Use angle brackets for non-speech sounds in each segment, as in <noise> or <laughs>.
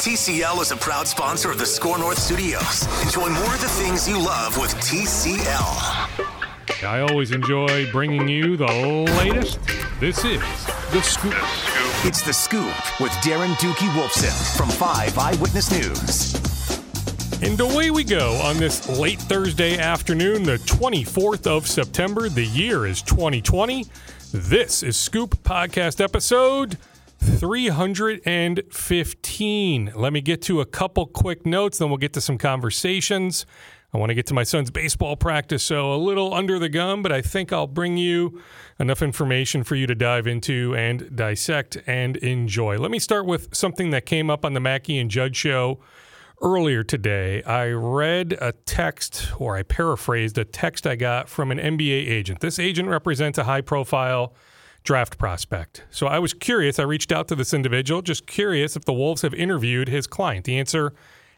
TCL is a proud sponsor of the SKOR North Studios. Enjoy more of the things you love with TCL. I always enjoy bringing you the latest. This is The Scoop. It's The Scoop with Darren Doogie Wolfson from 5 Eyewitness News. And away we go on this late Thursday afternoon, the 24th of September. The year is 2020. This is Scoop Podcast episode 315. Let me get to a couple quick notes, then we'll get to some conversations. I want to get to my son's baseball practice, so a little under the gun, but I think I'll bring you enough information for you to dive into and dissect and enjoy. Let me start with something that came up on the Mackey and Judd show earlier today. I read a text, or I paraphrased a text I got from an NBA agent. This agent represents a high profile draft prospect. So I was curious. I reached out to this individual, just curious if the Wolves have interviewed his client. The answer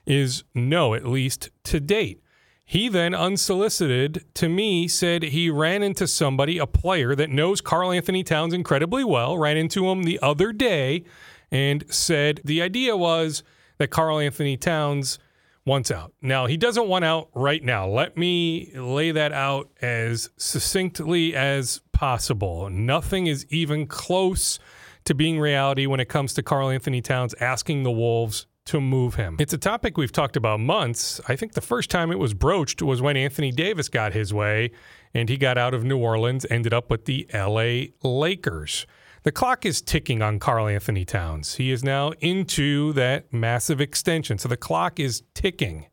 is no, at least to date. He then, unsolicited to me, said he ran into somebody, a player that knows Karl-Anthony Towns incredibly well, ran into him the other day and said the idea was that Karl-Anthony Towns wants out. Now, he doesn't want out right now. Let me lay that out as succinctly as possible. Nothing is even close to being reality when it comes to Karl-Anthony Towns asking the Wolves to move him. It's a topic we've talked about months. I think the first time it was broached was when Anthony Davis got his way and he got out of New Orleans, ended up with the LA Lakers. The clock is ticking on Karl-Anthony Towns. He is now into that massive extension. So the clock is ticking.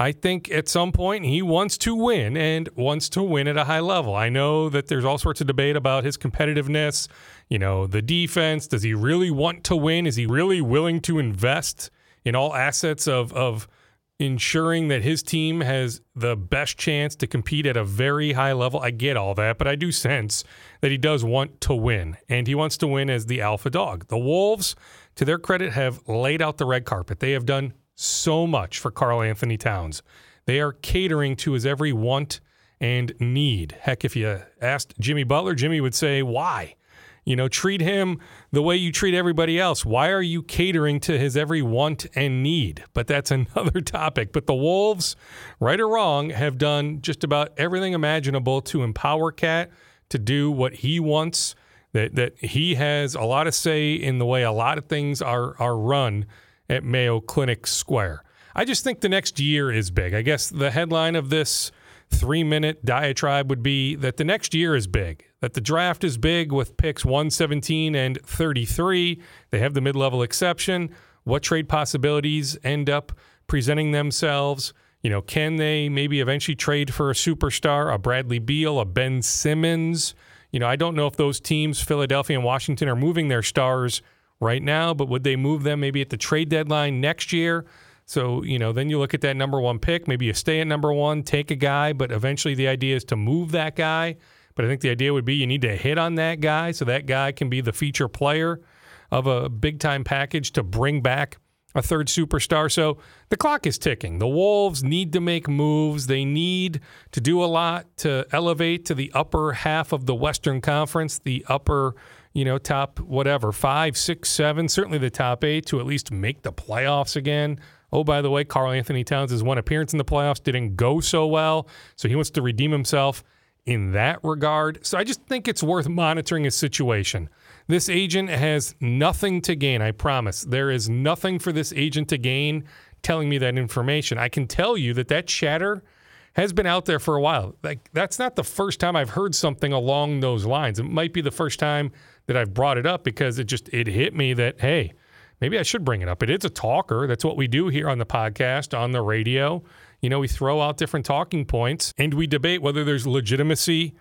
I think at some point he wants to win and wants to win at a high level. I know that there's all sorts of debate about his competitiveness, you know, the defense. Does he really want to win? Is he really willing to invest in all assets of of ensuring that his team has the best chance to compete at a very high level. I get all that, but I do sense that he does want to win, and he wants to win as the alpha dog. The Wolves, to their credit, have laid out the red carpet. They have done so much for Karl-Anthony Towns. They are catering to his every want and need. Heck, if you asked Jimmy Butler, Jimmy would say, Why? You know, treat him the way you treat everybody else. Why are you catering to his every want and need? But that's <laughs> another topic. But the Wolves, right or wrong, have done just about everything imaginable to empower KAT to do what he wants. That that he has a lot of say in the way a lot of things are are run at Mayo Clinic Square. I just think the next year is big. I guess the headline of this three minute diatribe would be that the next year is big, that the draft is big with picks 117 and 33. They have the mid level exception. What trade possibilities end up presenting themselves? You know, can they maybe eventually trade for a superstar, a Bradley Beal, a Ben Simmons? You know, I don't know if those teams, Philadelphia and Washington, are moving their stars right now, but would they move them maybe at the trade deadline next year? So, you know, then you look at that number one pick. Maybe you stay at number one, take a guy, but eventually the idea is to move that guy. But I think the idea would be you need to hit on that guy so that guy can be the feature player of a big time package to bring back a third superstar. So the clock is ticking. The Wolves need to make moves. They need to do a lot to elevate to the upper half of the Western Conference, the upper, you know, top whatever, five, six, seven, certainly the top eight to at least make the playoffs again. Oh, by the way, Karl-Anthony Towns' one appearance in the playoffs didn't go so well, so he wants to redeem himself in that regard. So I just think it's worth monitoring his situation. This agent has nothing to gain, I promise. There is nothing for this agent to gain telling me that information. I can tell you that that chatter has been out there for a while. Like that's not the first time I've heard something along those lines. It might be the first time that I've brought it up because it just it hit me that hey, maybe I should bring it up. It is a talker. That's what we do here on the podcast, on the radio. You know, we throw out different talking points and we debate whether there's legitimacy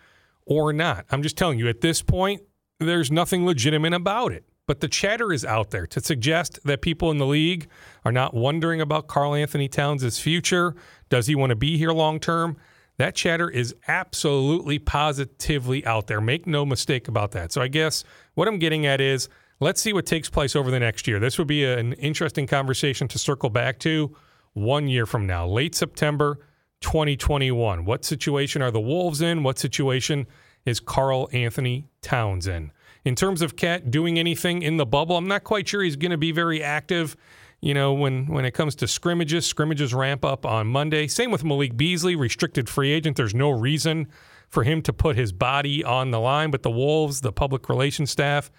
or not. I'm just telling you, at this point, there's nothing legitimate about it. But the chatter is out there to suggest that people in the league are not wondering about Karl-Anthony Towns' future. Does he want to be here long term? That chatter is absolutely positively out there. Make no mistake about that. So I guess what I'm getting at is Let's see what takes place over the next year. This would be an interesting conversation to circle back to one year from now, late September 2021. What situation are the Wolves in? What situation is Karl-Anthony Towns in? In terms of KAT doing anything in the bubble, I'm not quite sure he's going to be very active you know, when when it comes to scrimmages, scrimmages ramp up on Monday. Same with Malik Beasley, restricted free agent. There's no reason for him to put his body on the line, but the Wolves, the public relations staff,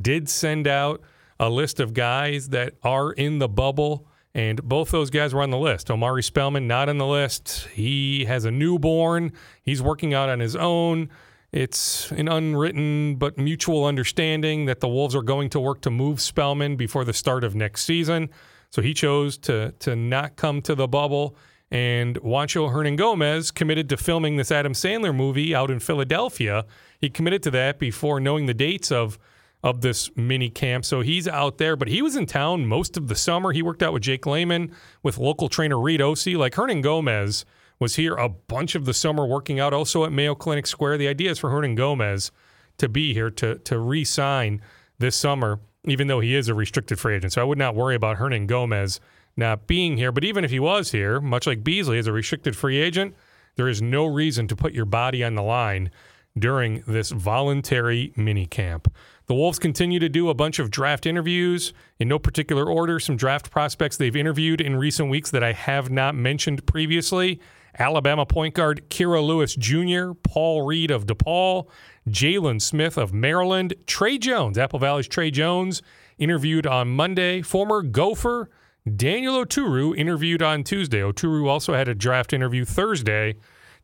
did send out a list of guys that are in the bubble, and both those guys were on the list. Omari Spellman not on the list. He has a newborn. He's working out on his own. It's an unwritten but mutual understanding that the Wolves are going to work to move Spellman before the start of next season. So he chose to to not come to the bubble. And Juancho Hernangomez committed to filming this Adam Sandler movie out in Philadelphia. He committed to that before knowing the dates of of this mini camp. So he's out there, but he was in town most of the summer. He worked out with Jake Layman, with local trainer Reed Osi. Like Hernangomez was here a bunch of the summer working out, also at Mayo Clinic Square. The idea is for Hernangomez to be here to to re-sign this summer even though he is a restricted free agent. So I would not worry about Hernangomez not being here. But even if he was here, much like Beasley is a restricted free agent, there is no reason to put your body on the line during this voluntary mini camp. The Wolves continue to do a bunch of draft interviews in no particular order. Some draft prospects they've interviewed in recent weeks that I have not mentioned previously. Alabama point guard Kira Lewis Jr., Paul Reed of DePaul, Jalen Smith of Maryland, Tre Jones, Apple Valley's Tre Jones, interviewed on Monday, former Gopher Daniel Oturu interviewed on Tuesday. Oturu also had a draft interview Thursday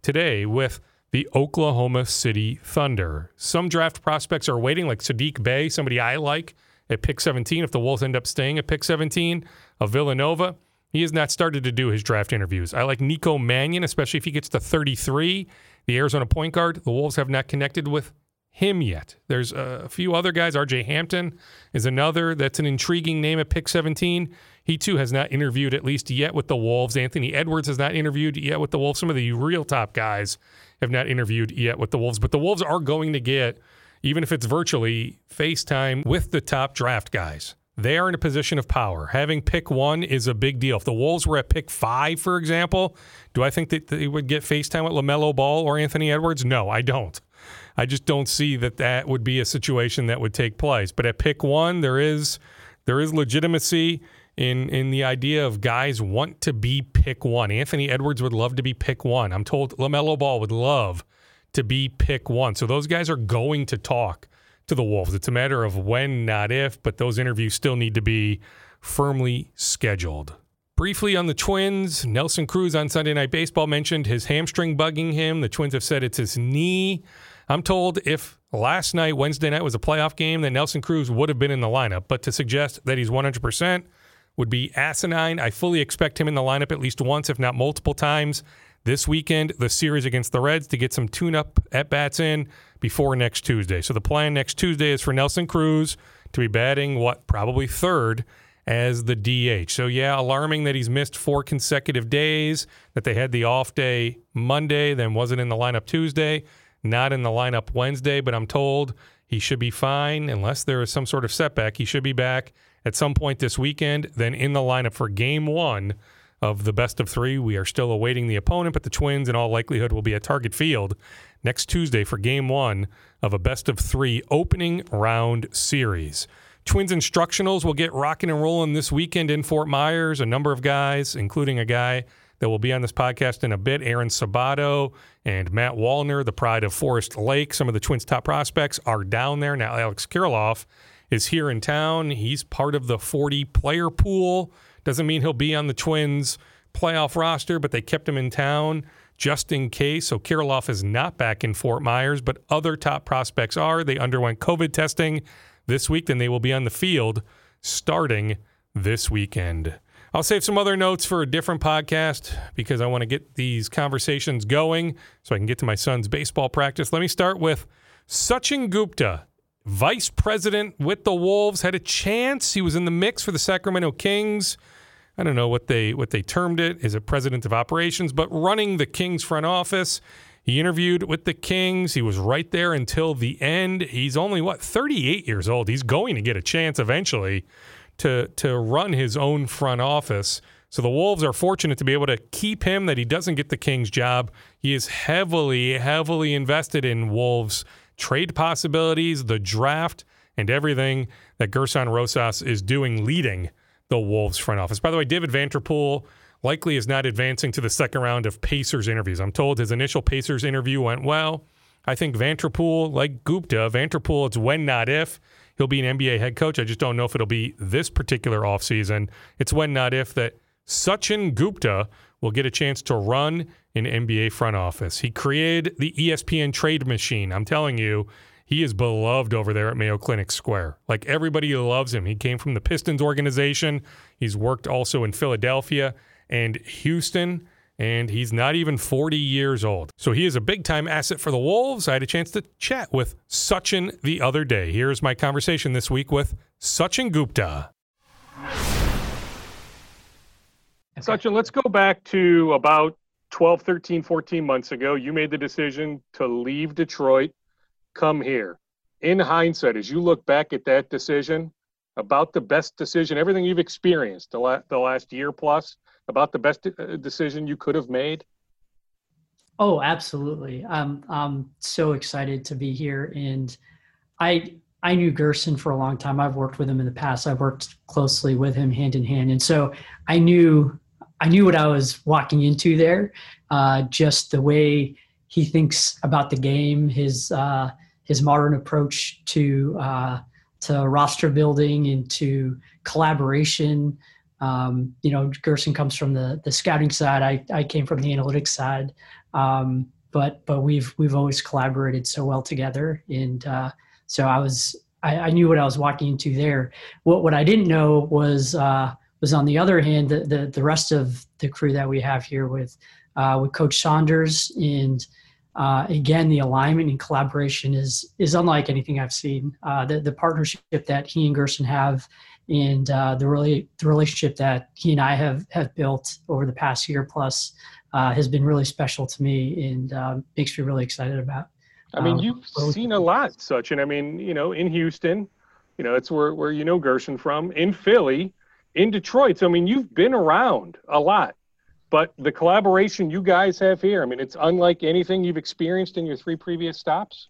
today with the Oklahoma City Thunder. Some draft prospects are waiting, like Sadiq Bey, somebody I like at pick 17. If the Wolves end up staying at pick 17 of Villanova, he has not started to do his draft interviews. I like Nico Mannion, especially if he gets to 33. The Arizona point guard, the Wolves have not connected with him yet. There's a few other guys. RJ Hampton is another that's an intriguing name at pick 17. He too has not interviewed at least yet with the Wolves. Anthony Edwards has not interviewed yet with the Wolves. Some of the real top guys have not interviewed yet with the Wolves, but the Wolves are going to get, even if it's virtually, FaceTime with the top draft guys. They are in a position of power. Having pick one is a big deal. If the Wolves were at pick five, for example, do I think that they would get FaceTime with LaMelo Ball or Anthony Edwards? No, I don't. I just don't see that that would be a situation that would take place. But at pick one, there is there is legitimacy in in the idea of guys want to be pick one. Anthony Edwards would love to be pick one. I'm told LaMelo Ball would love to be pick one. So those guys are going to talk to the Wolves. It's a matter of when, not if, but those interviews still need to be firmly scheduled. Briefly on the Twins, Nelson Cruz on Sunday Night Baseball mentioned his hamstring bugging him. The Twins have said it's his knee. I'm told if last night, Wednesday night, was a playoff game, then Nelson Cruz would have been in the lineup. But to suggest that he's 100% would be asinine. I fully expect him in the lineup at least once, if not multiple times this weekend, the series against the Reds to get some tune up at bats in before next Tuesday. So the plan next Tuesday is for Nelson Cruz to be batting what probably third as the DH. So yeah, alarming that he's missed four consecutive days, that they had the off day Monday, then wasn't in the lineup Tuesday, not in the lineup Wednesday, but I'm told he should be fine unless there is some sort of setback. He should be back at some point this weekend, then in the lineup for game 1 of the best of 3. We are still awaiting the opponent, but the Twins in all likelihood will be at Target Field next Tuesday for game one of a best of three opening round series. Twins instructionals will get rocking and rolling this weekend in Fort Myers. A number of guys, including a guy that will be on this podcast in a bit, Aaron Sabato and Matt Wallner, the pride of Forest Lake. Some of the Twins' top prospects are down there. Now, Alex Kirilloff is here in town. He's part of the 40 player pool. Doesn't mean he'll be on the Twins' playoff roster, but they kept him in town just in case. So Kirilloff is not back in Fort Myers, but other top prospects are. They underwent COVID testing this week, then they will be on the field starting this weekend. I'll save some other notes for a different podcast because I want to get these conversations going so I can get to my son's baseball practice. Let me start with Sachin Gupta, vice president with the Wolves, had a chance. He was in the mix for the Sacramento Kings. I don't know what they what they termed it. Is it president of operations? But running the Kings front office. He interviewed with the Kings. He was right there until the end. He's only what 38 years old. He's going to get a chance eventually to to run his own front office. So the Wolves are fortunate to be able to keep him that he doesn't get the Kings job. He is heavily heavily invested in Wolves trade possibilities, the draft, and everything that Gersson Rosas is doing leading the Wolves front office. By the way, David Vanterpool likely is not advancing to the second round of Pacers interviews. I'm told his initial Pacers interview went well. I think Vanterpool, like Gupta, Vanterpool, it's when, not if. He'll be an NBA head coach. I just don't know if it'll be this particular offseason. It's when, not if, that Sachin Gupta will get a chance to run an NBA front office. He created the ESPN trade machine. I'm telling you, he is beloved over there at Mayo Clinic Square. Like everybody loves him. He came from the Pistons organization. He's worked also in Philadelphia and Houston, and he's not even 40 years old. So he is a big time asset for the Wolves. I had a chance to chat with Sachin the other day. Here's my conversation this week with Sachin Gupta. Sachin, let's go back to about 12, 13, 14 months ago. You made the decision to leave Detroit come here. In hindsight, as you look back at that decision, about the best decision, everything you've experienced the, la- the last year plus, about the best uh, decision you could have made? Oh, absolutely. I'm, I'm so excited to be here. And I, I knew Gersson for a long time. I've worked with him in the past. I've worked closely with him hand in hand. And so I knew, I knew what I was walking into there. Uh, just the way he thinks about the game, his, uh, his modern approach to uh, to roster building and to collaboration. Um, you know, Gersson comes from the the scouting side. I, I came from the analytics side. Um, but but we've we've always collaborated so well together, and uh, so I was I, I, knew what I was walking into there. What what I didn't know was uh, was on the other hand the, the, the rest of the crew that we have here with uh, with Coach Saunders and uh, again, the alignment and collaboration is is unlike anything I've seen. Uh, the the partnership that he and Gersson have, and uh, the really the relationship that he and I have have built over the past year plus, uh, has been really special to me and uh, makes me really excited about. I mean, um, you've seen a lot, such, and I mean, you know, in Houston, you know, it's where where you know Gersson from, in Philly, in Detroit. So I mean, you've been around a lot but the collaboration you guys have here, I mean, it's unlike anything you've experienced in your three previous stops.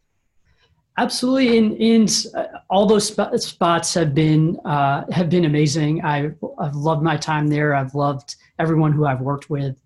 Absolutely, and, and uh, all those sp- spots have been uh, have been amazing. I, I've loved my time there. I've loved everyone who I've worked with.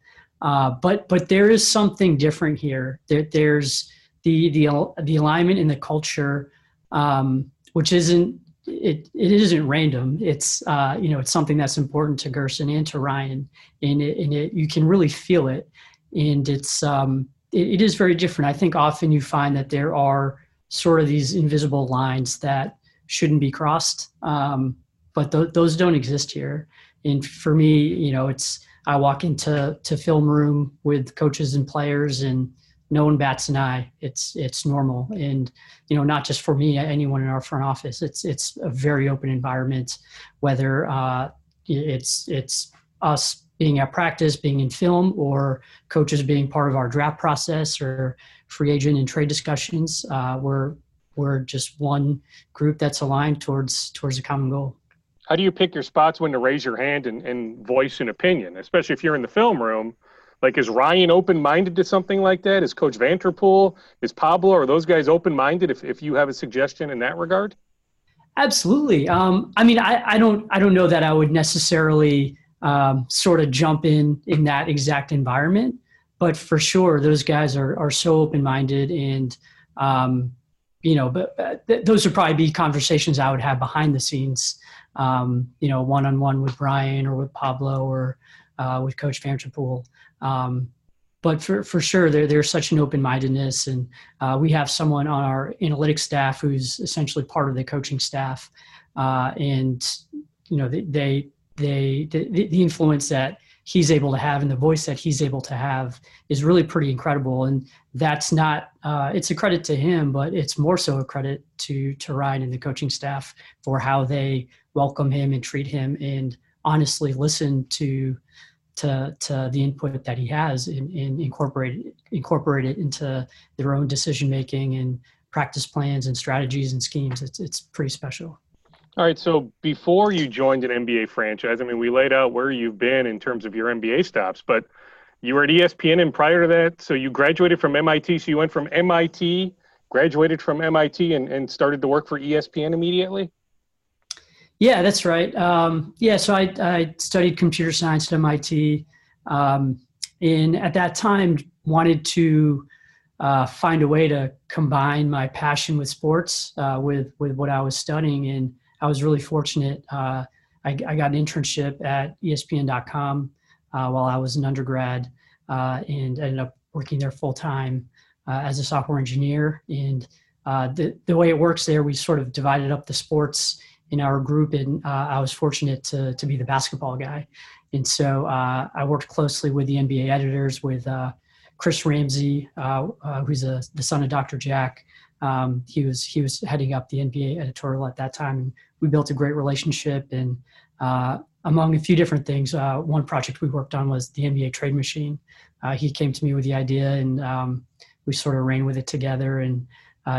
Uh, but but there is something different here. There, there's the the the alignment in the culture, um, which isn't it, it isn't random. It's uh, you know it's something that's important to Gersson and to Ryan, and it, and it, you can really feel it. And it's um, it, it is very different. I think often you find that there are sort of these invisible lines that shouldn't be crossed, um, but th- those don't exist here. And for me, you know, it's I walk into to film room with coaches and players and no one bats an eye. It's it's normal, and you know, not just for me, anyone in our front office. It's it's a very open environment. Whether uh, it's it's us being at practice, being in film, or coaches being part of our draft process or free agent and trade discussions, uh, we're we're just one group that's aligned towards towards a common goal. How do you pick your spots when to raise your hand and, and voice an opinion, especially if you're in the film room? Like, is Ryan open minded to something like that? Is Coach Vanterpool, is Pablo, are those guys open minded if, if you have a suggestion in that regard? Absolutely. Um, I mean, I, I don't I don't know that I would necessarily um, sort of jump in in that exact environment, but for sure, those guys are are so open minded and um, you know, but, but th- those would probably be conversations I would have behind the scenes, um, you know, one on one with Ryan or with Pablo or uh, with Coach Vanterpool. Um, but for, for sure, there, there's such an open mindedness. And uh, we have someone on our analytics staff who's essentially part of the coaching staff. Uh, and, you know, they, they, they the, the influence that he's able to have and the voice that he's able to have is really pretty incredible. And that's not, uh, it's a credit to him, but it's more so a credit to, to Ryan and the coaching staff for how they welcome him and treat him and honestly listen to to, to the input that he has and, and incorporate incorporate it into their own decision making and practice plans and strategies and schemes. It's it's pretty special. All right. So before you joined an NBA franchise, I mean, we laid out where you've been in terms of your NBA stops, but you were at ESPN, and prior to that, so you graduated from MIT. So you went from MIT, graduated from MIT, and, and started to work for ESPN immediately. Yeah, that's right. Um, yeah, so I, I, studied computer science at MIT, um, and at that time wanted to uh, find a way to combine my passion with sports uh, with with what I was studying, and I was really fortunate. Uh, I, I, got an internship at ESPN.com uh, while I was an undergrad, uh, and ended up working there full time uh, as a software engineer. And the the way it works there, we sort of divided up the sports in our group, and uh, I was fortunate to to be the basketball guy. And so uh, I worked closely with the NBA editors, with uh, Chris Ramsey, uh, uh, who's a, the son of Dr. Jack. Um, he was he was heading up the NBA editorial at that time, and we built a great relationship. And among a few different things, one project we worked on was the NBA trade machine. he came to me with the idea, and um, we sort of ran with it together, and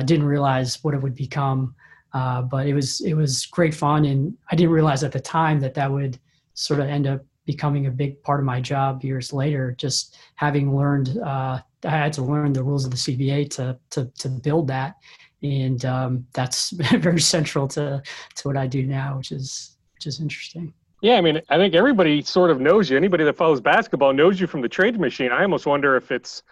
didn't realize what it would become. Uh, but it was it was great fun, and I didn't realize at the time that that would sort of end up becoming a big part of my job years later. Just having learned, uh, I had to learn the rules of the CBA to to to build that, and um, that's <laughs> very central to to what I do now, which is which is interesting. Yeah, I mean, I think everybody sort of knows you. Anybody that follows basketball knows you from the trade machine. I almost wonder if it's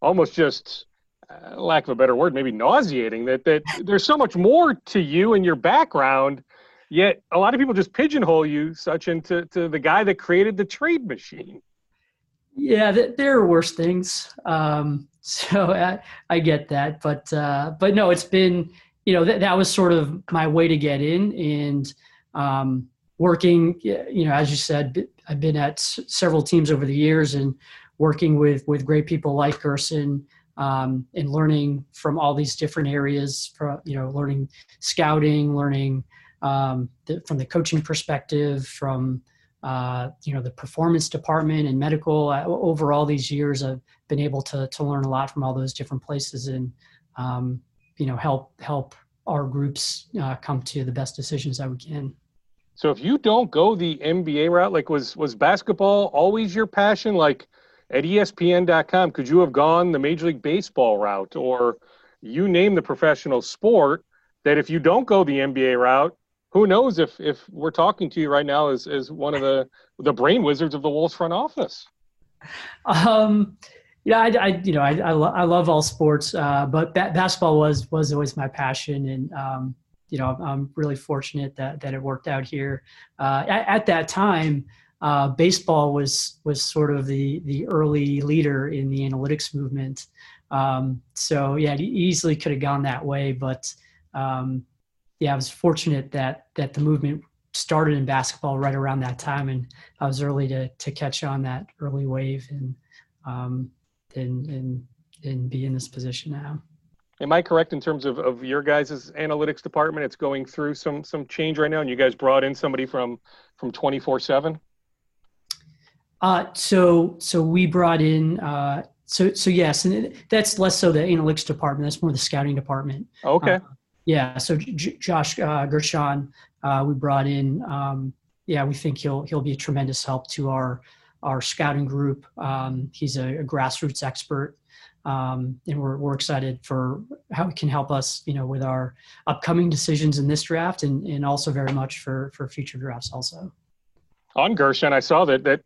almost just uh, lack of a better word, maybe nauseating that that there's so much more to you and your background. Yet a lot of people just pigeonhole you such into to the guy that created the trade machine. Yeah, th- there are worse things. Um, <laughs> so I, I, get that, but uh, but no, it's been you know that that was sort of my way to get in and um, working. You know, as you said, I've been at s- several teams over the years and working with with great people like Gersson um, and learning from all these different areas for you know learning scouting learning um, the, from the coaching perspective from uh, you know the performance department and medical uh, over all these years i've been able to, to learn a lot from all those different places and um, you know help help our groups uh, come to the best decisions that we can. So if you don't go the NBA route like was was basketball always your passion? Like at ESPN.com, could you have gone the Major League Baseball route or you name the professional sport that if you don't go the NBA route, who knows if if we're talking to you right now as, as one of the the brain wizards of the Wolves front office? Um, yeah, I, I you know I I, lo- I love all sports, uh, but ba- basketball was was always my passion, and um, you know I'm really fortunate that that it worked out here. Uh, at, at that time, uh, baseball was was sort of the the early leader in the analytics movement. Um, so yeah, it easily could have gone that way, but um, yeah, I was fortunate that that the movement started in basketball right around that time, and I was early to to catch on that early wave and um, and and and be in this position now. Am I correct in terms of, of your guys' analytics department? It's going through some some change right now, and you guys brought in somebody from from twenty four seven. Uh, so so we brought in uh, so so yes, and that's less so the analytics department. That's more the scouting department. Okay. Uh, yeah. So J- Josh uh, Gershon, uh, we brought in. Um, yeah, we think he'll he'll be a tremendous help to our our scouting group. Um, he's a, a, grassroots expert, um, and we're we're excited for how he can help us, you know, with our upcoming decisions in this draft, and and also very much for for future drafts also. On Gershon, I saw that that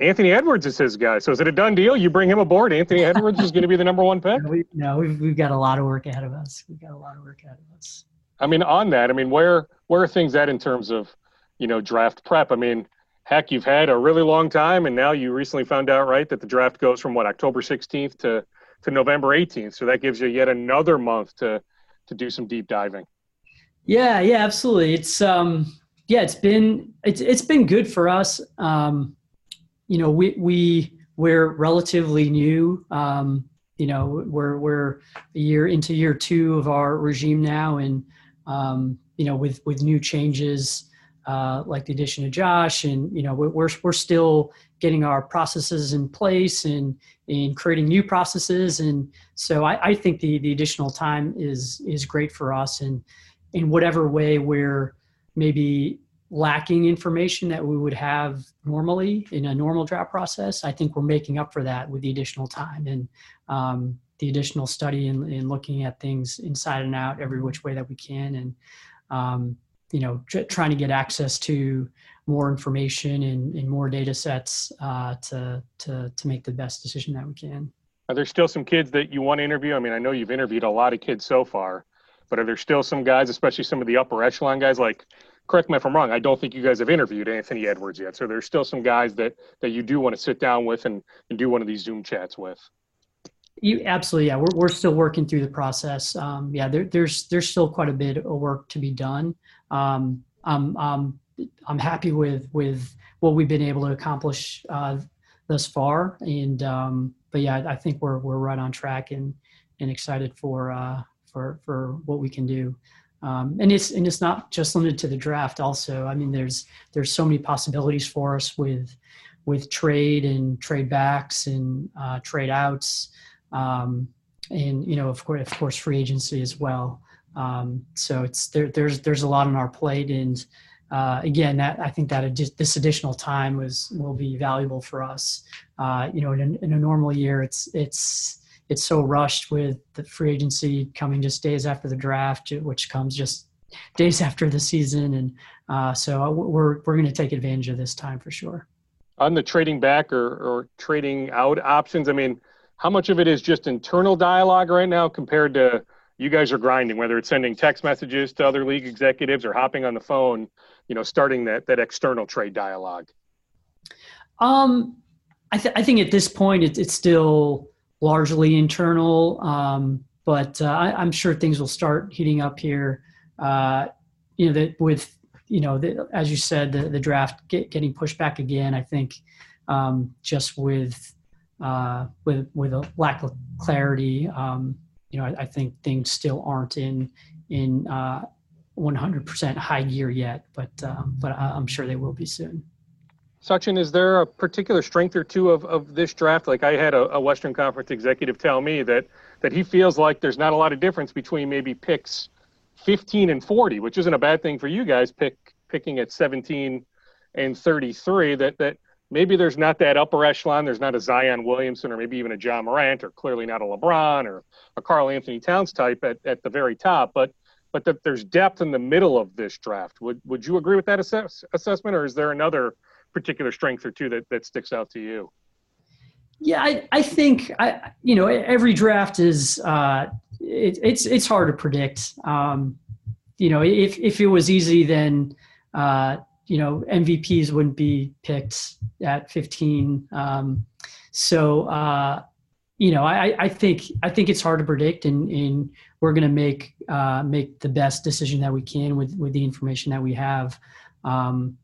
Anthony Edwards is his guy. So is it a done deal? You bring him aboard. Anthony Edwards is going to be the number one pick. <laughs> No, we, no, we've, we've got a lot of work ahead of us. We've got a lot of work ahead of us. I mean, on that, I mean, where where are things at in terms of, you know, draft prep? I mean, heck, you've had a really long time, and now you recently found out, right, that the draft goes from what October 16th to to November 18th. So that gives you yet another month to to do some deep diving. Yeah, yeah, absolutely. It's um, yeah, it's been it's it's been good for us. Um, you know, we we we're relatively new. Um, you know, we're we're a year into year two of our regime now, and um, you know, with with new changes uh, like the addition of Josh, and you know, we're we're still getting our processes in place and in creating new processes, and so I, I think the the additional time is is great for us, and in whatever way we're maybe lacking information that we would have normally in a normal draft process. I think we're making up for that with the additional time and um, the additional study and, looking at things inside and out every which way that we can. And um, you know, tr- trying to get access to more information and, and more data sets uh, to, to, to make the best decision that we can. Are there still some kids that you want to interview? I mean, I know you've interviewed a lot of kids so far, but are there still some guys, especially some of the upper echelon guys, like correct me if I'm wrong. I don't think you guys have interviewed Anthony Edwards yet. So there's still some guys that that you do want to sit down with and, and do one of these Zoom chats with. You absolutely, yeah. We're we're still working through the process. Um, yeah, there, there's there's still quite a bit of work to be done. Um, I'm I'm I'm happy with with what we've been able to accomplish uh, thus far, and um, but yeah, I think we're we're right on track and and excited for uh, for for what we can do. Um, and it's and it's not just limited to the draft. Also, I mean, there's there's so many possibilities for us with with trade and trade backs and uh, trade outs. Um, and you know of course of course free agency as well. Um, so it's there there's there's a lot on our plate. And uh, again that i think that this additional time was will be valuable for us. Uh, you know in in a normal year it's it's it's so rushed with the free agency coming just days after the draft which comes just days <laughs> after the season and uh, so we're we're going to take advantage of this time for sure on the trading back or, or trading out options i mean how much of it is just internal dialogue right now compared to you guys are grinding, whether it's sending text messages to other league executives or hopping on the phone, you know, starting that that external trade dialogue? Um, I, th- I think at this point it, it's still largely internal, um, but uh, I, am sure things will start heating up here. Uh, you know, that with you know, the, as you said, the, the draft get, getting pushed back again. I think um, just with uh, with with a lack of clarity. Um, you know, I, I, think things still aren't in in uh, 100% high gear yet, but um, but I'm sure they will be soon. Sachin, is there a particular strength or two of, of this draft? Like I had a, a, Western Conference executive tell me that that he feels like there's not a lot of difference between maybe picks 15 and 40, which isn't a bad thing for you guys. Pick picking at 17 and 33. That that maybe there's not that upper echelon. There's not a Zion Williamson or maybe even a Ja Morant or clearly not a LeBron or a Karl-Anthony Towns type at, at the very top. But but that there's depth in the middle of this draft. Would would you agree with that assess, assessment, or is there another particular strength or two that, that sticks out to you? Yeah, I, I think I you know every draft is uh, it, it's it's hard to predict. Um, you know, if if it was easy, then uh, you know MVPs wouldn't be picked at 15. Um, so uh, you know, I, I think I think it's hard to predict, and, and we're going to make uh, make the best decision that we can with with the information that we have. Um,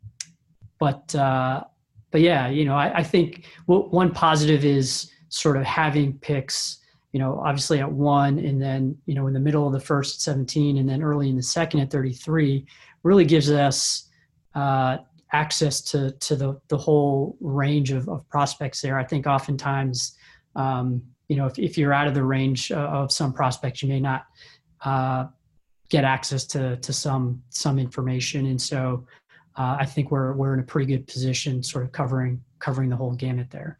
but uh, but yeah, you know, I, I think one positive is sort of having picks. You know, obviously at one, and then you know in the middle of the first at 17, and then early in the second at 33, really gives us uh, access to to the the whole range of, of prospects there. I think oftentimes, um, you know, if, if you're out of the range of some prospects, you may not uh, get access to to some some information, and so uh, I think we're we're in a pretty good position, sort of covering covering the whole gamut there.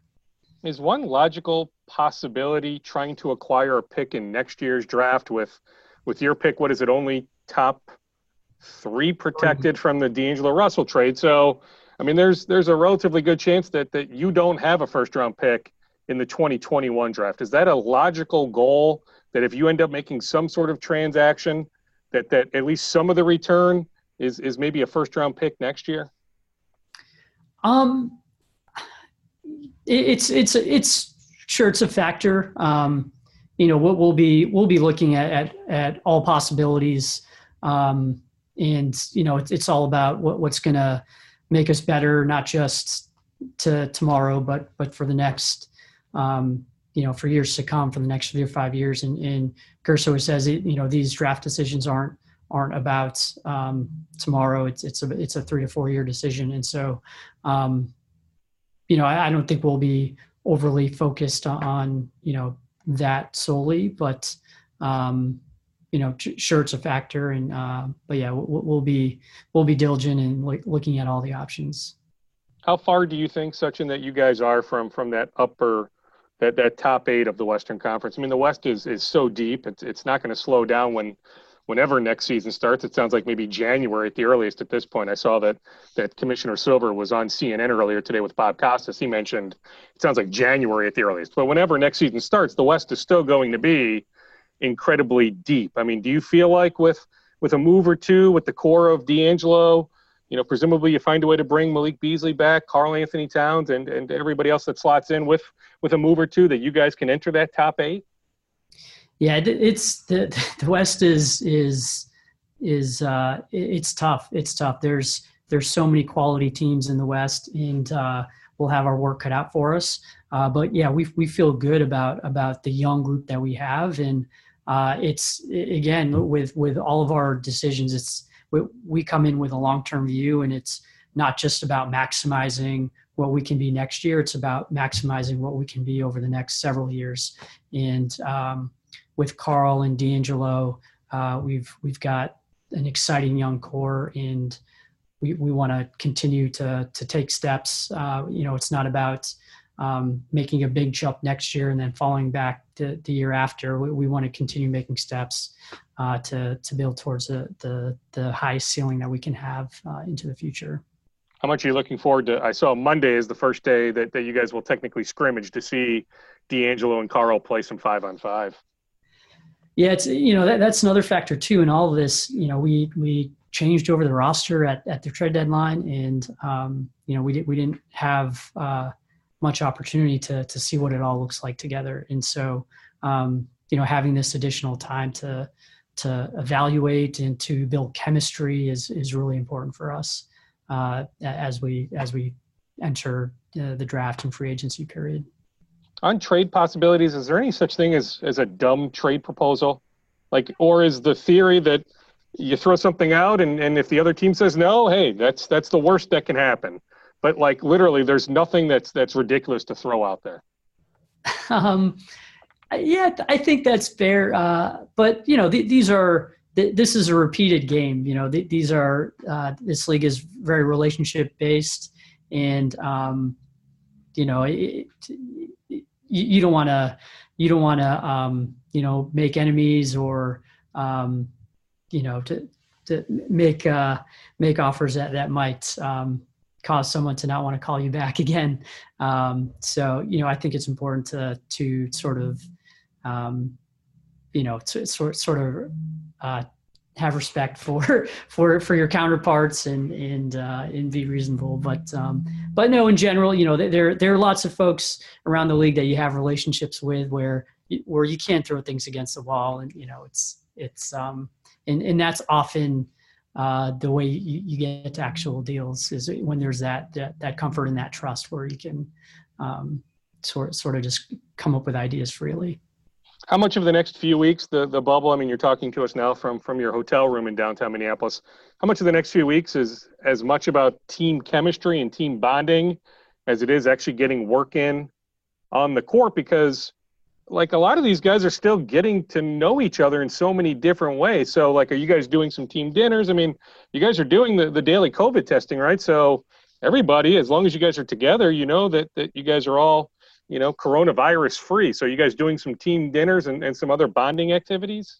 Is one logical possibility trying to acquire a pick in next year's draft with with your pick? What is it? Only top three protected from the D'Angelo Russell trade. So, I mean, there's there's a relatively good chance that that you don't have a first round pick in the 2021 draft. Is that a logical goal that if you end up making some sort of transaction, that that at least some of the return is is maybe a first round pick next year? Um, it's it's it's sure it's a factor. Um, you know, what we'll be we'll be looking at at, at all possibilities. Um, and you know it's, it's all about what, what's going to make us better not just to tomorrow but but for the next um, you know for years to come for the next three or five years and, and Gersson says it, you know these draft decisions aren't aren't about um, tomorrow it's it's a it's a three to four year decision and so um, you know I, I don't think we'll be overly focused on you know that solely but um, you know, sure it's a factor, and uh, but yeah, we'll, we'll, be we'll be diligent in like looking at all the options. How far do you think, Sachin, that you guys are from from that upper that that top eight of the Western Conference? I mean, the West is is so deep; it's it's not going to slow down when whenever next season starts. It sounds like maybe January at the earliest at this point. I saw that that Commissioner Silver was on CNN earlier today with Bob Costas. He mentioned it sounds like January at the earliest. But whenever next season starts, the West is still going to be incredibly deep. I mean, do you feel like with with a move or two with the core of D'Angelo, you know, presumably you find a way to bring Malik Beasley back, Karl-Anthony Towns, and and everybody else that slots in with with a move or two that you guys can enter that top eight? Yeah, it's the <laughs> the West is is is uh, it's tough. It's tough. There's there's so many quality teams in the West, and uh, we'll have our work cut out for us. Uh, but yeah, we we feel good about about the young group that we have, and uh, it's again with with all of our decisions, it's we, we come in with a long term view, and it's not just about maximizing what we can be next year. It's about maximizing what we can be over the next several years, and um, with Karl and D'Angelo. Uh, we've we've got an exciting young core, and we, we want to continue to to take steps. Uh, you know, it's not about um, making a big jump next year and then falling back the, the year after. We, we want to continue making steps uh, to to build towards the the, the highest ceiling that we can have uh, into the future. How much are you looking forward to? I saw Monday is the first day that, that you guys will technically scrimmage to see D'Angelo and Karl play some five on five. Yeah, it's you know that, that's another factor too in all of this. You know, we we changed over the roster at, at the trade deadline, and um, you know we did we didn't have uh, much opportunity to to see what it all looks like together, and so um, you know having this additional time to to evaluate and to build chemistry is is really important for us uh, as we as we enter uh, the draft and free agency period on trade possibilities, is there any such thing as as a dumb trade proposal? Like, or is the theory that you throw something out and, and if the other team says no, hey, that's that's the worst that can happen. But like literally, there's nothing that's that's ridiculous to throw out there. <laughs> Um, yeah, I think that's fair. Uh, but you know, th- these are th- this is a repeated game. You know, th- these are uh, this league is very relationship based, and um, you know, it, you, you don't want to you don't want to um, you know make enemies or um, you know to to make uh, make offers that that might um, cause someone to not want to call you back <laughs> again. Um, so you know I think it's important to to sort of um, you know to, sort sort of uh, have respect for <laughs> for for your counterparts and and uh, and be reasonable. But um, but no, in general, you know, there there are lots of folks around the league that you have relationships with where where you can't throw things against the wall, and you know, it's it's um and and that's often. Uh, the way you, you get to actual deals is when there's that, that that comfort and that trust where you can um, sort sort of just come up with ideas freely how much of the next few weeks the the bubble i mean you're talking to us now from from your hotel room in downtown minneapolis how much of the next few weeks is as much about team chemistry and team bonding as it is actually getting work in on the court? Because like a lot of these guys are still getting to know each other in so many different ways. So like are you guys doing some team dinners? I mean you guys are doing the, the daily covid testing right? So everybody as long as you guys are together you know that that you guys are all you know, coronavirus free. So, you guys doing some team dinners and, and some other bonding activities?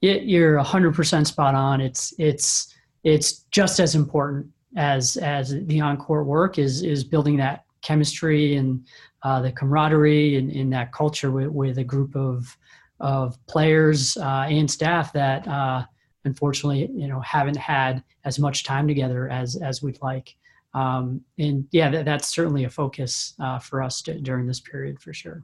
Yeah, you're 100% spot on. It's it's it's just as important as as the on-court work is is building that chemistry and uh, the camaraderie and in that culture with, with a group of of players uh, and staff that uh, unfortunately you know haven't had as much time together as as we'd like um, and yeah, that, that's certainly a focus uh, for us to, during this period for sure.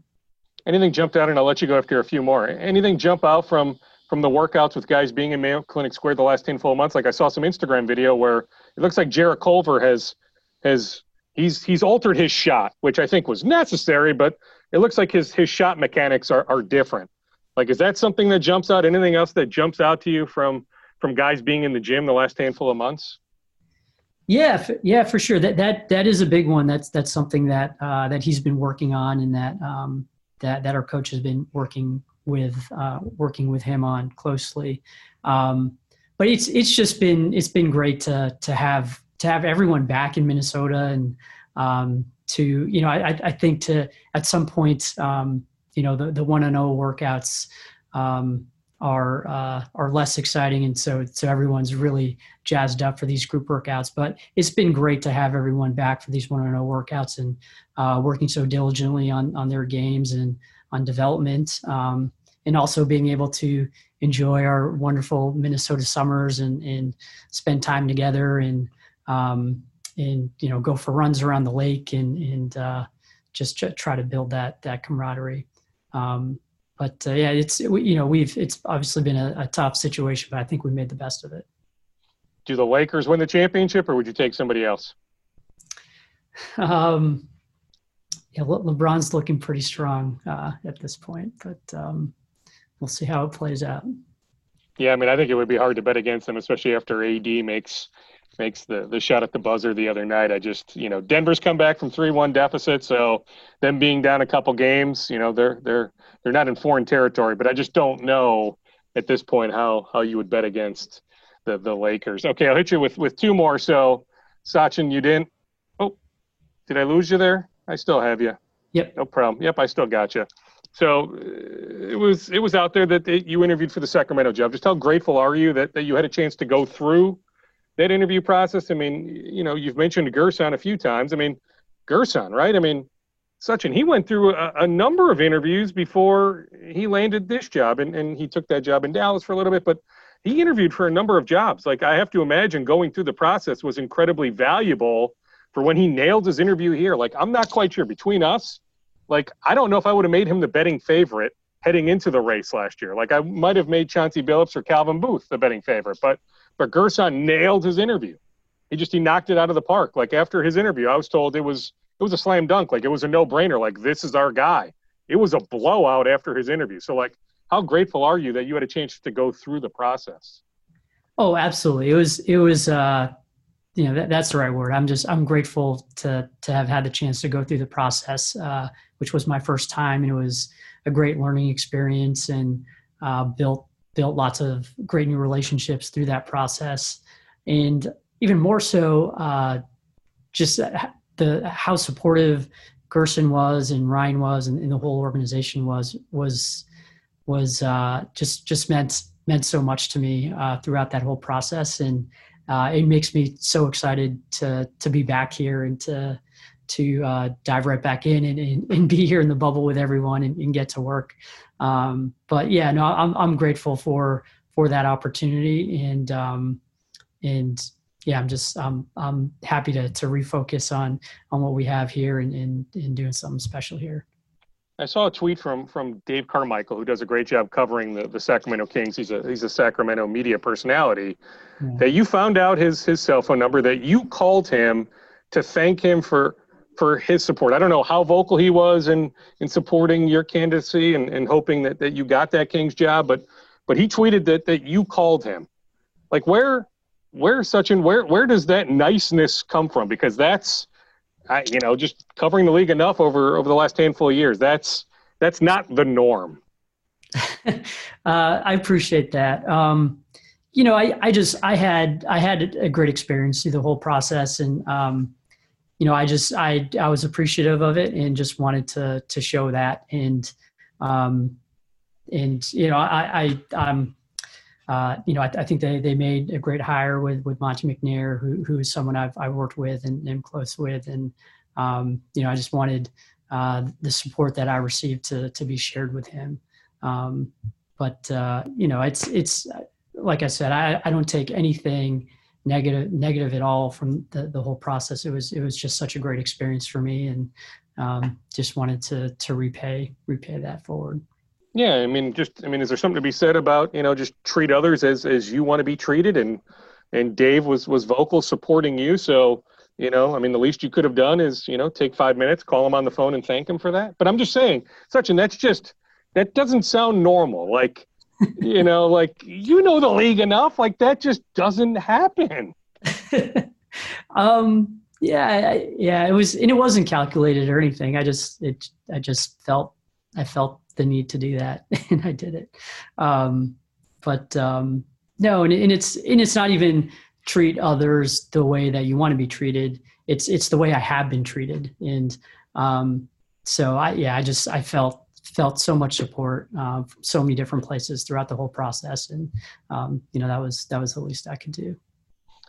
Anything jumped out, and I'll let you go after a few more. Anything jump out from from the workouts with guys being in Mayo Clinic Square the last ten full months? Like I saw some Instagram video where it looks like Jarrett Culver has has he's he's altered his shot, which I think was necessary, but it looks like his his shot mechanics are, are different. Like, is that something that jumps out? Anything else that jumps out to you from from guys being in the gym the last handful of months? Yeah, yeah, for sure. That that that is a big one. That's that's something that uh, that he's been working on, and that um, that that our coach has been working with uh, working with him on closely. Um, but it's it's just been it's been great to to have to have everyone back in Minnesota and um, to you know I I think to at some point um, you know the the one and zero oh workouts um, are uh, are less exciting, and so so everyone's really jazzed up for these group workouts. But it's been great to have everyone back for these one on one workouts and uh, working so diligently on on their games and on development, um, and also being able to enjoy our wonderful Minnesota summers and and spend time together and um, and you know go for runs around the lake and and uh, just try to build that that camaraderie. Um, but uh, yeah, it's you know we've it's obviously been a, a, tough situation, but I think we made the best of it. Do the Lakers win the championship, or would you take somebody else? <laughs> Um, yeah, Le- LeBron's looking pretty strong uh, at this point, but um, we'll see how it plays out. Yeah, I mean, I think it would be hard to bet against them, especially after AD makes makes the the shot at the buzzer the other night. I just, you know, Denver's come back from three one deficit, so them being down a couple games, you know, they're they're they're not in foreign territory. But I just don't know at this point how how you would bet against the the Lakers. Okay, I'll hit you with with two more. So, Sachin, you didn't. Oh, did I lose you there? I still have you. Yep. No problem. Yep, I still got you. So it was it was out there that you interviewed for the Sacramento job. Just how grateful are you that, that you had a chance to go through that interview process? I mean, you know, you've mentioned Gersson a few times. I mean, Gersson, right? I mean, Sachin, he went through a, a, number of interviews before he landed this job, and, and he took that job in Dallas for a little bit, but he interviewed for a number of jobs. Like, I have to imagine going through the process was incredibly valuable for when he nailed his interview here. Like, I'm not quite sure between us. Like, I don't know if I would have made him the betting favorite heading into the race last year. Like, I might have made Chauncey Billups or Calvin Booth the betting favorite, but but Gersson nailed his interview. He just he knocked it out of the park. Like after his interview, I was told it was it was a slam dunk. Like it was a no brainer. Like this is our guy. It was a blowout after his interview. So like, how grateful are you that you had a chance to go through the process? Oh, absolutely. It was it was uh, you know that, that's the right word. I'm just I'm grateful to to have had the chance to go through the process, uh, which was my first time, and it was a great learning experience and uh, built built lots of great new relationships through that process, and even more so, uh, just the how supportive Gersson was and Ryan was, and, and the whole organization was was was uh, just just meant meant so much to me uh, throughout that whole process, and uh, it makes me so excited to to be back here and to to uh, dive right back in and, and, and, be here in the bubble with everyone and, and get to work. Um, but yeah, no, I'm I'm grateful for for that opportunity and um, and yeah, I'm just I'm I'm happy to to refocus on on what we have here and and, and doing something special here. I saw a tweet from from Dave Carmichael, who does a great job covering the, the Sacramento Kings. He's a he's a Sacramento media personality. Yeah. That you found out his his cell phone number. That you called him to thank him for for his support. I don't know how vocal he was in in supporting your candidacy and, and hoping that, that you got that Kings job, but but he tweeted that that you called him. Like where where Sachin where where does that niceness come from? Because that's I, you know just covering the league enough over over the last handful of years. That's that's not the norm. <laughs> uh, I appreciate that. Um, you know, I, I just I had I had a great experience through the whole process, and um, you know, I just I I was appreciative of it and just wanted to to show that. And um and you know I I I'm uh, you know I, I think they they made a great hire with with Monte McNair who who is someone I've I worked with and am close with. And um you know I just wanted uh, the support that I received to to be shared with him. Um but uh, you know it's it's like I said I I don't take anything negative negative at all from the, the whole process. It was it was just such a great experience for me, and um, just wanted to to repay repay that forward. Yeah, I mean, just I mean, is there something to be said about you know just treat others as as you want to be treated, and and Dave was was vocal supporting you, so you know, I mean, the least you could have done is you know take five minutes, call him on the phone, and thank him for that. But I'm just saying, Sachin that's just that doesn't sound normal. Like you know, like you know the league enough. Like that just doesn't happen. <laughs> um, yeah, I, yeah. It was, and it wasn't calculated or anything. I just, it, I just felt, I felt the need to do that, <laughs> and I did it. Um, but um, no, and, and it's, and it's not even treat others the way that you want to be treated. It's, it's the way I have been treated, and um, so I, yeah, I just, I felt felt so much support uh, from so many different places throughout the whole process, and um, you know that was that was the least I could do.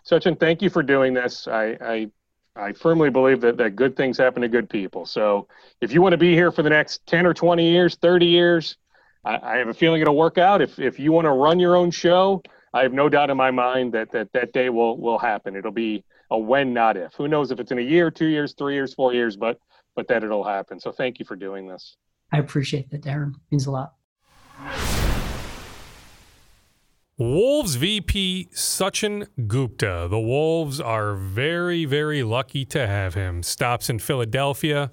Sachin, thank you for doing this. I, I I firmly believe that, that good things happen to good people. So if you want to be here for the next 10 or 20 years, 30 years, I, I have a feeling it'll work out. If, if you want to run your own show, I have no doubt in my mind that that, that day will, will happen. It'll be a when, not if. Who knows if it's in a year, two years, three years, four years, but but that it'll happen. So thank you for doing this. I appreciate that, Darren. Means a lot. Wolves VP Sachin Gupta. The Wolves are very, very lucky to have him. Stops in Philadelphia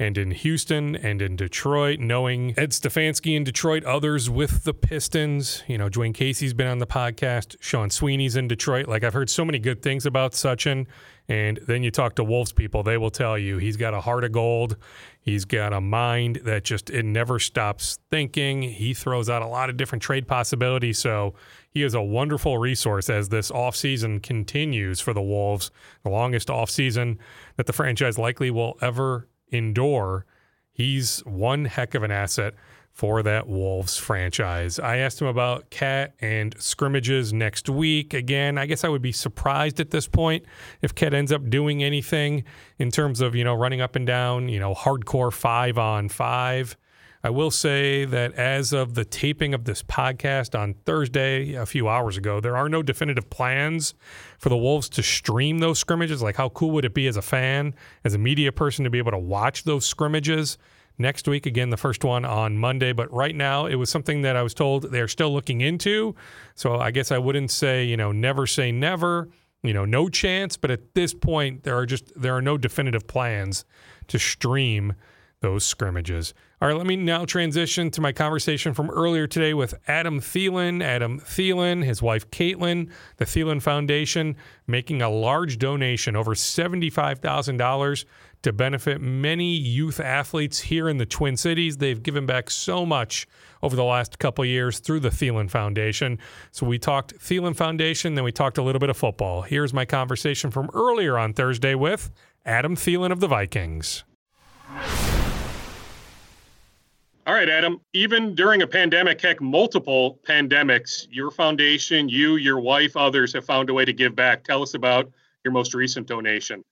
and in Houston and in Detroit, knowing Ed Stefanski in Detroit, others with the Pistons. You know, Dwane Casey's been on the podcast, Sean Sweeney's in Detroit. Like, I've heard so many good things about Sachin. And then you talk to Wolves people, they will tell you he's got a heart of gold. He's got a mind that just, it never stops thinking. He throws out a lot of different trade possibilities. So he is a wonderful resource as this offseason continues for the Wolves, the longest offseason that the franchise likely will ever endure. He's one heck of an asset for that Wolves franchise. I asked him about KAT and scrimmages next week. Again, I guess I would be surprised at this point if KAT ends up doing anything in terms of, you know, running up and down, you know, hardcore five on five. I will say that as of the taping of this podcast on Thursday, a few hours ago, there are no definitive plans for the Wolves to stream those scrimmages. Like, how cool would it be as a fan, as a media person, to be able to watch those scrimmages? next week. Again, the first one on Monday. But right now, it was something that I was told they're still looking into. So I guess I wouldn't say, you know, never say never, you know, no chance. But at this point, there are just there are no definitive plans to stream those scrimmages. All right, let me now transition to my conversation from earlier today with Adam Thielen. Adam Thielen, his wife Caitlin, the Thielen Foundation, making a large donation, over $75,000 to benefit many youth athletes here in the Twin Cities. They've given back so much over the last couple years through the Thielen Foundation. So we talked Thielen Foundation, then we talked a little bit of football. Here's my conversation from earlier on Thursday with Adam Thielen of the Vikings. All right, Adam. Even during a pandemic, heck, multiple pandemics, your foundation, you, your wife, others have found a way to give back. Tell us about your most recent donation.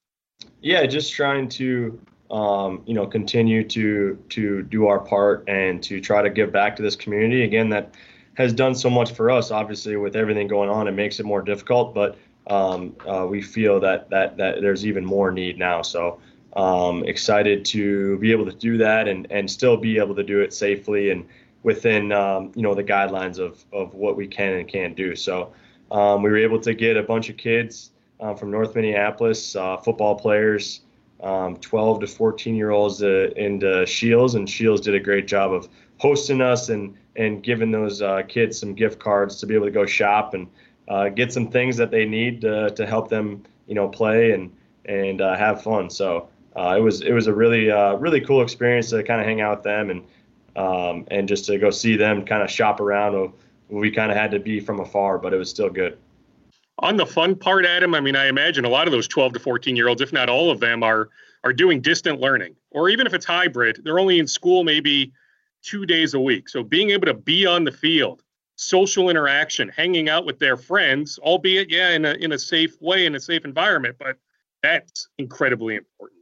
Yeah, just trying to um, you know continue to to do our part and to try to give back to this community again that has done so much for us. Obviously, with everything going on, it makes it more difficult, but um, uh, we feel that that that there's even more need now. So um, excited to be able to do that and and still be able to do it safely and within um, you know the guidelines of of what we can and can't do. So um, we were able to get a bunch of kids uh, from North Minneapolis, uh, football players, um, 12 to 14 year olds uh, into Scheels, and Scheels did a great job of hosting us and and giving those uh, kids some gift cards to be able to go shop and uh, get some things that they need to, to help them, you know, play and and uh, have fun. So it was it was a really really cool experience to kind of hang out with them and um, and just to go see them kind of shop around. We kind of had to be from afar, but it was still good on the fun part, Adam, I mean, I imagine a lot of those 12 to 14 year olds, if not all of them, are are doing distant learning, or even if it's hybrid, they're only in school maybe two days a week. So being able to be on the field, social interaction, hanging out with their friends, albeit yeah, in a in a safe way, in a safe environment, but that's incredibly important.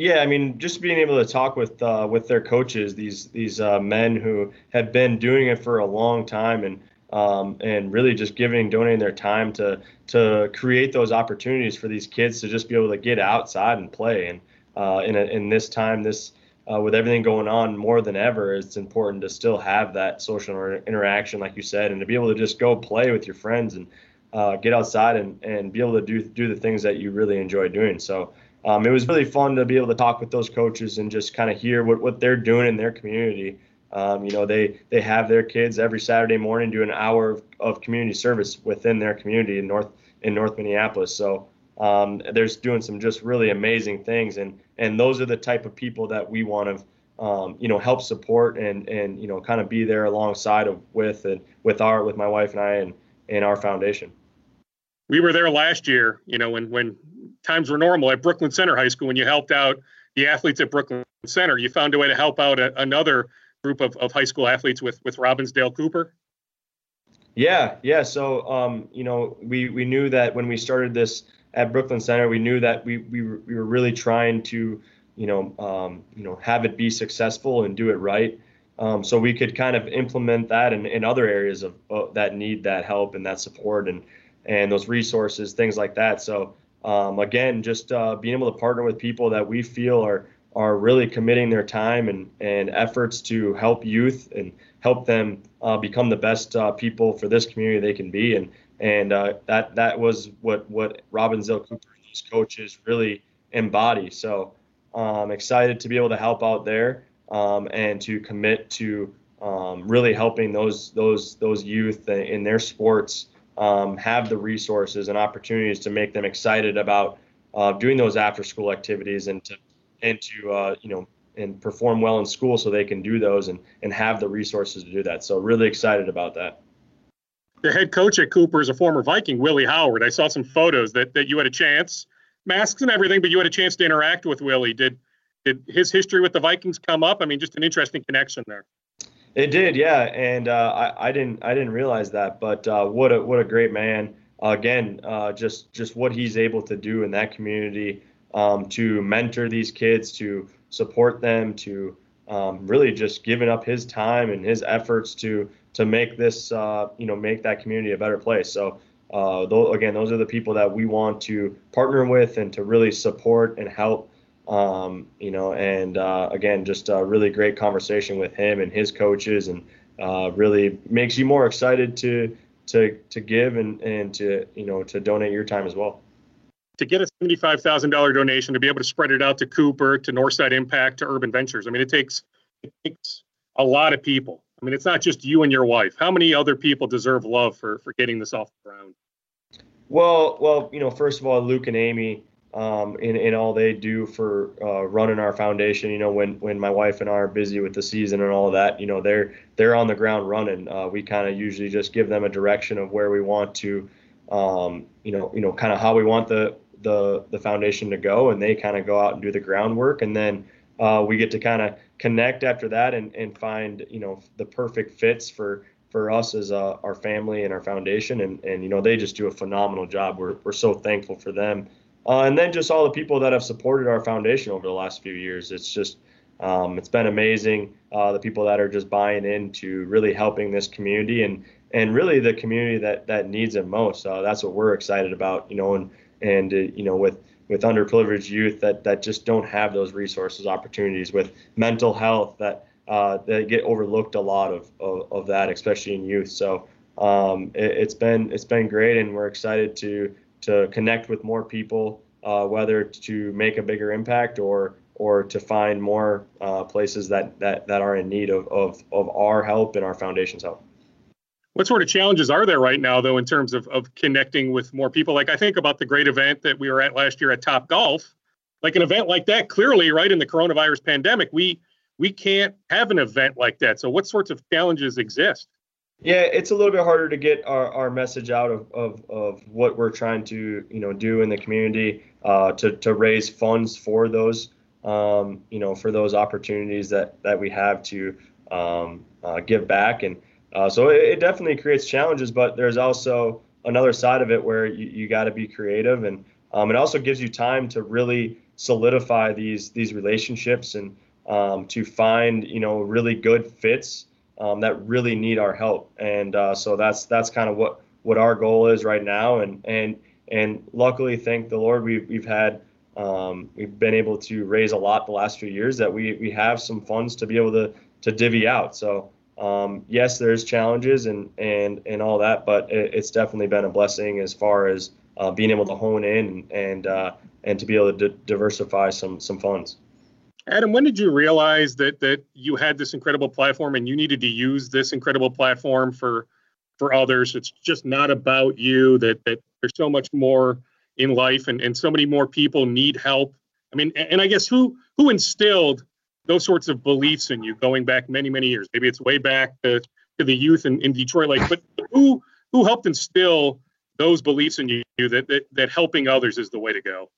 Yeah, I mean, just being able to talk with uh, with their coaches, these these uh, men who have been doing it for a long time and um, and really just giving, donating their time to to create those opportunities for these kids to just be able to get outside and play. And uh, in a, in this time, this uh, with everything going on more than ever, it's important to still have that social interaction, like you said, and to be able to just go play with your friends and uh, get outside and, and be able to do do the things that you really enjoy doing. So. Um, it was really fun to be able to talk with those coaches and just kind of hear what, what they're doing in their community um, you know, they they have their kids every Saturday morning do an hour of, of community service within their community in North in North Minneapolis. So um, they're doing some just really amazing things, and and those are the type of people that we want to um, you know help support and and you know kind of be there alongside of with and with our with my wife and I and and our foundation. We were there last year, you know, when when times were normal at Brooklyn Center High School when you helped out the athletes at Brooklyn Center. You found a way to help out a, another group of, of high school athletes with with Robbinsdale Cooper? Yeah, yeah. So um, you know, we we knew that when we started this at Brooklyn Center, we knew that we we were, we were really trying to you know um, you know have it be successful and do it right. Um, so we could kind of implement that in, in other areas of uh, that need that help and that support and and those resources, things like that. So um, again, just uh, being able to partner with people that we feel are are really committing their time and, and efforts to help youth and help them uh, become the best uh, people for this community they can be. And and uh, that that was what what Robbinsdale Cooper and those coaches really embody. So I'm excited to be able to help out there um, and to commit to um, really helping those those those youth in their sports um, have the resources and opportunities to make them excited about uh, doing those after school activities and to and to uh, you know and perform well in school so they can do those and and have the resources to do that. So really excited about that. The head coach at Cooper is a former Viking, Willie Howard. I saw some photos that that you had a chance, masks and everything, but you had a chance to interact with Willie. Did did his history with the Vikings come up? I mean, just an interesting connection there. It did, yeah, and uh, I, I didn't I didn't realize that, but uh, what a what a great man. Uh, again, just just what he's able to do in that community um, to mentor these kids, to support them, to um, really just giving up his time and his efforts to to make this uh, you know make that community a better place. So uh, though, again, those are the people that we want to partner with and to really support and help. Um, you know, and uh, again, just a really great conversation with him and his coaches, and uh, really makes you more excited to to to give and and to you know to donate your time as well to get a $75,000 donation to be able to spread it out to Cooper, to Northside Impact, to Urban Ventures. I mean, it takes it takes a lot of people. I mean, it's not just you and your wife. How many other people deserve love for for getting this off the ground? Well, well, you know, first of all, Luke and Amy, um, in in all they do for uh, running our foundation. You know, when when my wife and I are busy with the season and all of that, you know, they're they're on the ground running. Uh, we kind of usually just give them a direction of where we want to, um, you know, you know, kind of how we want the the the foundation to go, and they kind of go out and do the groundwork, and then uh, we get to kind of connect after that and, and find you know the perfect fits for for us as uh, our family and our foundation, and and you know they just do a phenomenal job. We're we're so thankful for them, uh, and then just all the people that have supported our foundation over the last few years. It's just um, it's been amazing. Uh, the people that are just buying into really helping this community and and really the community that that needs it most. Uh, that's what we're excited about, you know, and and uh, you know with with underprivileged youth that that just don't have those resources, opportunities with mental health that uh, that get overlooked a lot of, of, of that, especially in youth. So um, it, has been it's been great, and we're excited to to connect with more people, uh, whether to make a bigger impact or or to find more uh, places that, that that are in need of, of of our help and our foundation's help. What sort of challenges are there right now, though, in terms of, of connecting with more people? Like I think about the great event that we were at last year at Top Golf. Like an event like that, clearly, right in the coronavirus pandemic, we we can't have an event like that. So, what sorts of challenges exist? Yeah, it's a little bit harder to get our, our message out of, of, of what we're trying to you know do in the community uh, to to raise funds for those um, you know for those opportunities that that we have to um, uh, give back. And uh, so it, it, definitely creates challenges, but there's also another side of it where you, you got to be creative, and um, it also gives you time to really solidify these these relationships and um, to find you know really good fits um, that really need our help. And uh, so that's that's kind of what what our goal is right now. And and and luckily, thank the Lord, we've we've had um, we've been able to raise a lot the last few years that we we have some funds to be able to to divvy out. So um, yes, there's challenges and and and all that, but it, it's definitely been a blessing as far as uh, being able to hone in and uh, and to be able to d- diversify some some funds. Adam, when did you realize that that you had this incredible platform and you needed to use this incredible platform for for others? It's just not about you. That that there's so much more in life, and and so many more people need help. I mean, and I guess who who instilled those sorts of beliefs in you going back many many years maybe it's way back to, to the youth in, in detroit like but who who helped instill those beliefs in you that, that that helping others is the way to go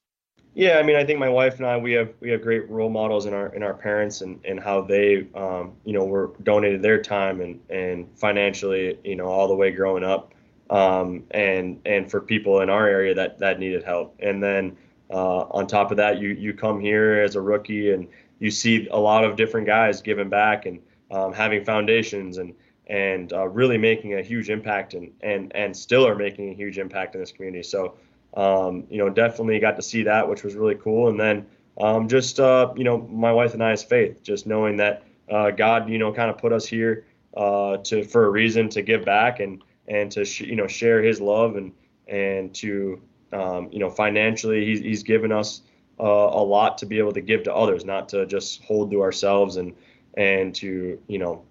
Yeah, I mean, I think my wife and I we have we have great role models in our in our parents and, and how they um, you know were donated their time and and financially you know all the way growing up um, and and for people in our area that that needed help. And then uh, on top of that you you come here as a rookie and you see a lot of different guys giving back and um, having foundations and and uh, really making a huge impact and and and still are making a huge impact in this community. So um, you know, definitely got to see that, which was really cool. And then um, just, uh, you know, my wife and I I's faith, just knowing that uh, God, you know, kind of put us here uh, to for a reason to give back and and to sh- you know share His love and and to um, you know financially he's, he's given us uh, a lot to be able to give to others, not to just hold to ourselves and and to you know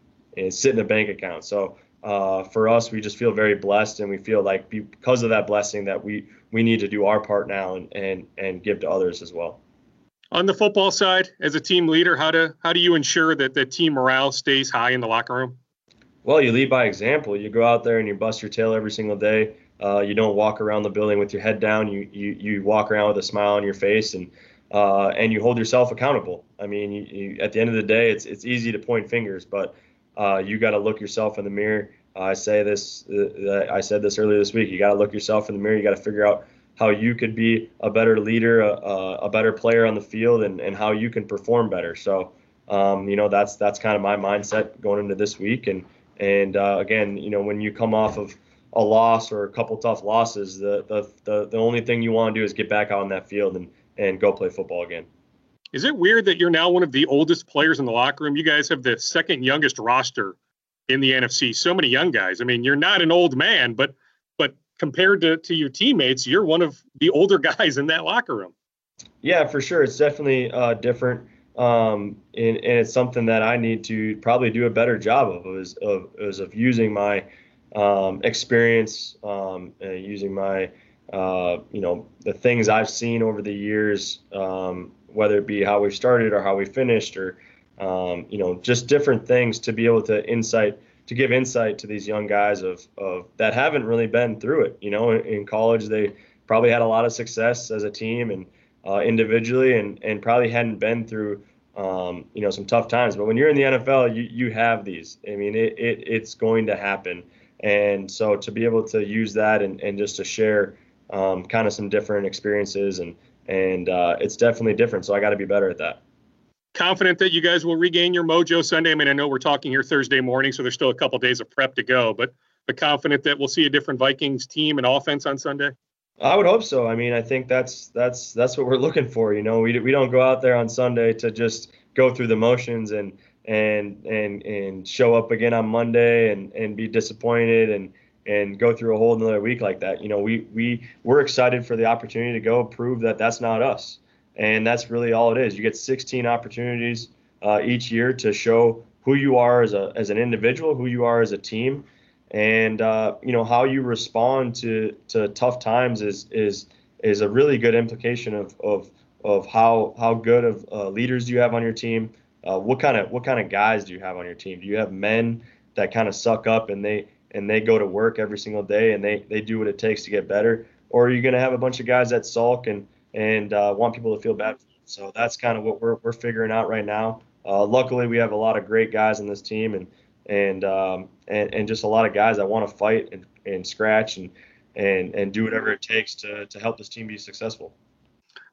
sit in a bank account. So uh, for us, we just feel very blessed, and we feel like because of that blessing that we we need to do our part now and and and give to others as well. On the football side, as a team leader, how do how do you ensure that the team morale stays high in the locker room? Well, you lead by example. You go out there and you bust your tail every single day. Uh, you don't walk around the building with your head down. You you you walk around with a smile on your face and uh, and you hold yourself accountable. I mean, you, you, at the end of the day, it's it's easy to point fingers, but uh, you got to look yourself in the mirror. I say this, uh, I said this earlier this week. You got to look yourself in the mirror. You got to figure out how you could be a better leader, a, a, better player on the field, and, and how you can perform better. So, um, you know, that's that's kind of my mindset going into this week. And and uh, again, you know, when you come off of a loss or a couple tough losses, the the the, the only thing you want to do is get back out on that field and and go play football again. Is it weird that you're now one of the oldest players in the locker room? You guys have the second youngest roster in the NFC. So many young guys. I mean, you're not an old man, but but compared to, to your teammates, you're one of the older <laughs> guys in that locker room. Yeah, for sure. It's definitely uh, different. Um, and, and it's something that I need to probably do a better job of is of, is of using my um, experience, um, uh, using my uh, you know the things I've seen over the years, um, whether it be how we started or how we finished, or um, you know, just different things to be able to insight to give insight to these young guys of of that haven't really been through it. You know, in, in college they probably had a lot of success as a team and uh, individually, and and probably hadn't been through um, you know some tough times. But when you're in the NFL, you you have these. I mean, it, it it's going to happen. And so to be able to use that and, and just to share um, kind of some different experiences and and uh, it's definitely different. So I got to be better at that confident that you guys will regain your mojo Sunday. I mean, I know we're talking here Thursday morning, so there's still a couple of days of prep to go, but but confident that we'll see a different Vikings team and offense on Sunday. I would hope so. I mean, I think that's that's that's what we're looking for. You know, we we don't go out there on Sunday to just go through the motions and and and and show up again on Monday and and be disappointed and and go through a whole another week like that. You know, we we we're excited for the opportunity to go prove that that's not us and that's really all it is. You get 16 opportunities uh, each year to show who you are as a as an individual, who you are as a team, and uh, you know how you respond to to tough times is is is a really good implication of of of how how good of uh, leaders you have on your team. Uh, what kind of what kind of guys do you have on your team? Do you have men that kind of suck up and they and they go to work every single day and they they do what it takes to get better, or are you going to have a bunch of guys that sulk and and uh, want people to feel bad. So that's kind of what we're, we're figuring out right now. Uh, luckily, we have a lot of great guys in this team, and and um, and, and just a lot of guys that want to fight and, and scratch and and and do whatever it takes to to help this team be successful.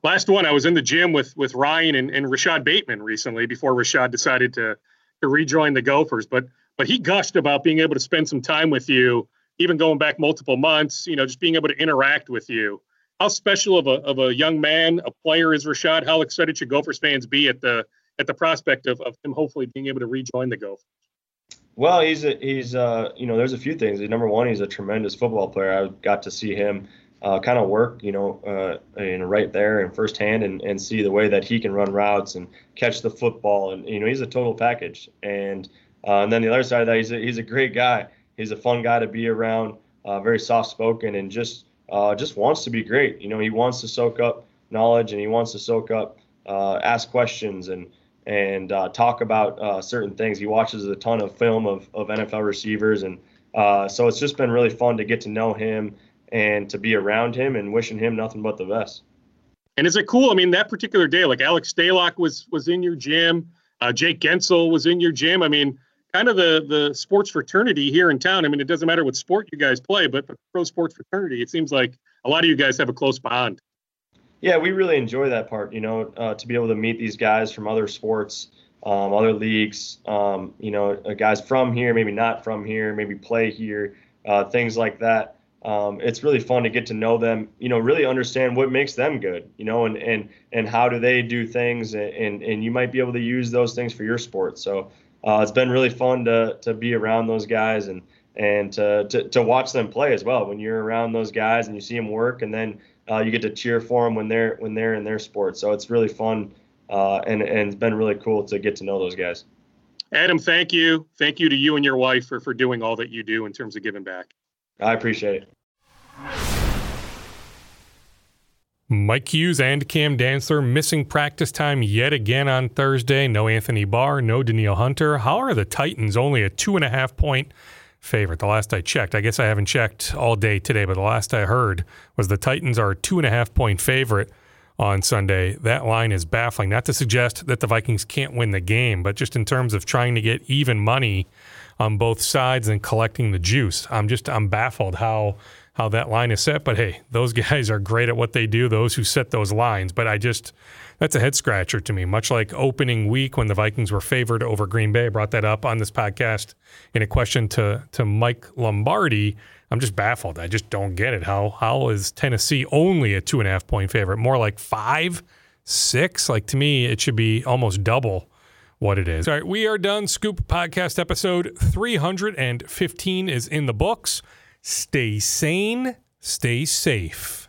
Last one, I was in the gym with with Ryan and, and Rashod Bateman recently before Rashod decided to to rejoin the Gophers, but but he gushed about being able to spend some time with you, even going back multiple months. You know, just being able to interact with you how special of a, of a young man, a player is Rashod? How excited should Gophers fans be at the at the prospect of, of him hopefully being able to rejoin the Gophers? Well, he's a, he's uh, you know there's a few things. Number one, he's a tremendous football player. I got to see him uh, kind of work, you know, uh, in right there and firsthand, and, and see the way that he can run routes and catch the football, and you know he's a total package. And uh, and then the other side of that, he's a, he's a great guy. He's a fun guy to be around, uh, very soft spoken, and just uh, just wants to be great. You know, he wants to soak up knowledge and he wants to soak up, uh, ask questions and and uh, talk about uh, certain things. He watches a ton of film of, of NFL receivers, and uh, so it's just been really fun to get to know him and to be around him and wishing him nothing but the best. And is it cool? I mean, that particular day, like Alex Stalock was was in your gym, uh, Jake Guentzel was in your gym. I mean, kind of the the sports fraternity here in town. I mean, it doesn't matter what sport you guys play, but the pro sports fraternity, it seems like a lot of you guys have a close bond. Yeah, we really enjoy that part. You know, uh, to be able to meet these guys from other sports, um, other leagues. Um, you know, uh, guys from here, maybe not from here, maybe play here, uh, things like that. Um, it's really fun to get to know them. You know, really understand what makes them good. You know, and and and how do they do things, and and you might be able to use those things for your sport. So uh, it's been really fun to to be around those guys and and to, to, to watch them play as well. When you're around those guys and you see them work, and then uh, you get to cheer for them when they're when they're in their sport. So it's really fun, uh, and and it's been really cool to get to know those guys. Adam, thank you, thank you to you and your wife for for doing all that you do in terms of giving back. I appreciate it. Mike Hughes and Cam Dantzler missing practice time yet again on Thursday. No Anthony Barr, no Danielle Hunter. How are the Titans only a two and a half point favorite? The last I checked, I guess I haven't checked all day today, but the last I heard was the Titans are a two and a half point favorite on Sunday. That line is baffling. Not to suggest that the Vikings can't win the game, but just in terms of trying to get even money on both sides and collecting the juice, I'm just I'm baffled how how that line is set. But hey, those <laughs> guys are great at what they do, those who set those lines. But I just, that's a head scratcher to me, much like opening week when the Vikings were favored over Green Bay. I brought that up on this podcast in a question to, to Mike Lombardi. I'm just baffled. I just don't get it. How how is Tennessee only a two and a half point favorite? More like five, six? Like to me, it should be almost double what it is. All right, we are done. Scoop podcast episode 315 is in the books. Stay sane, stay safe.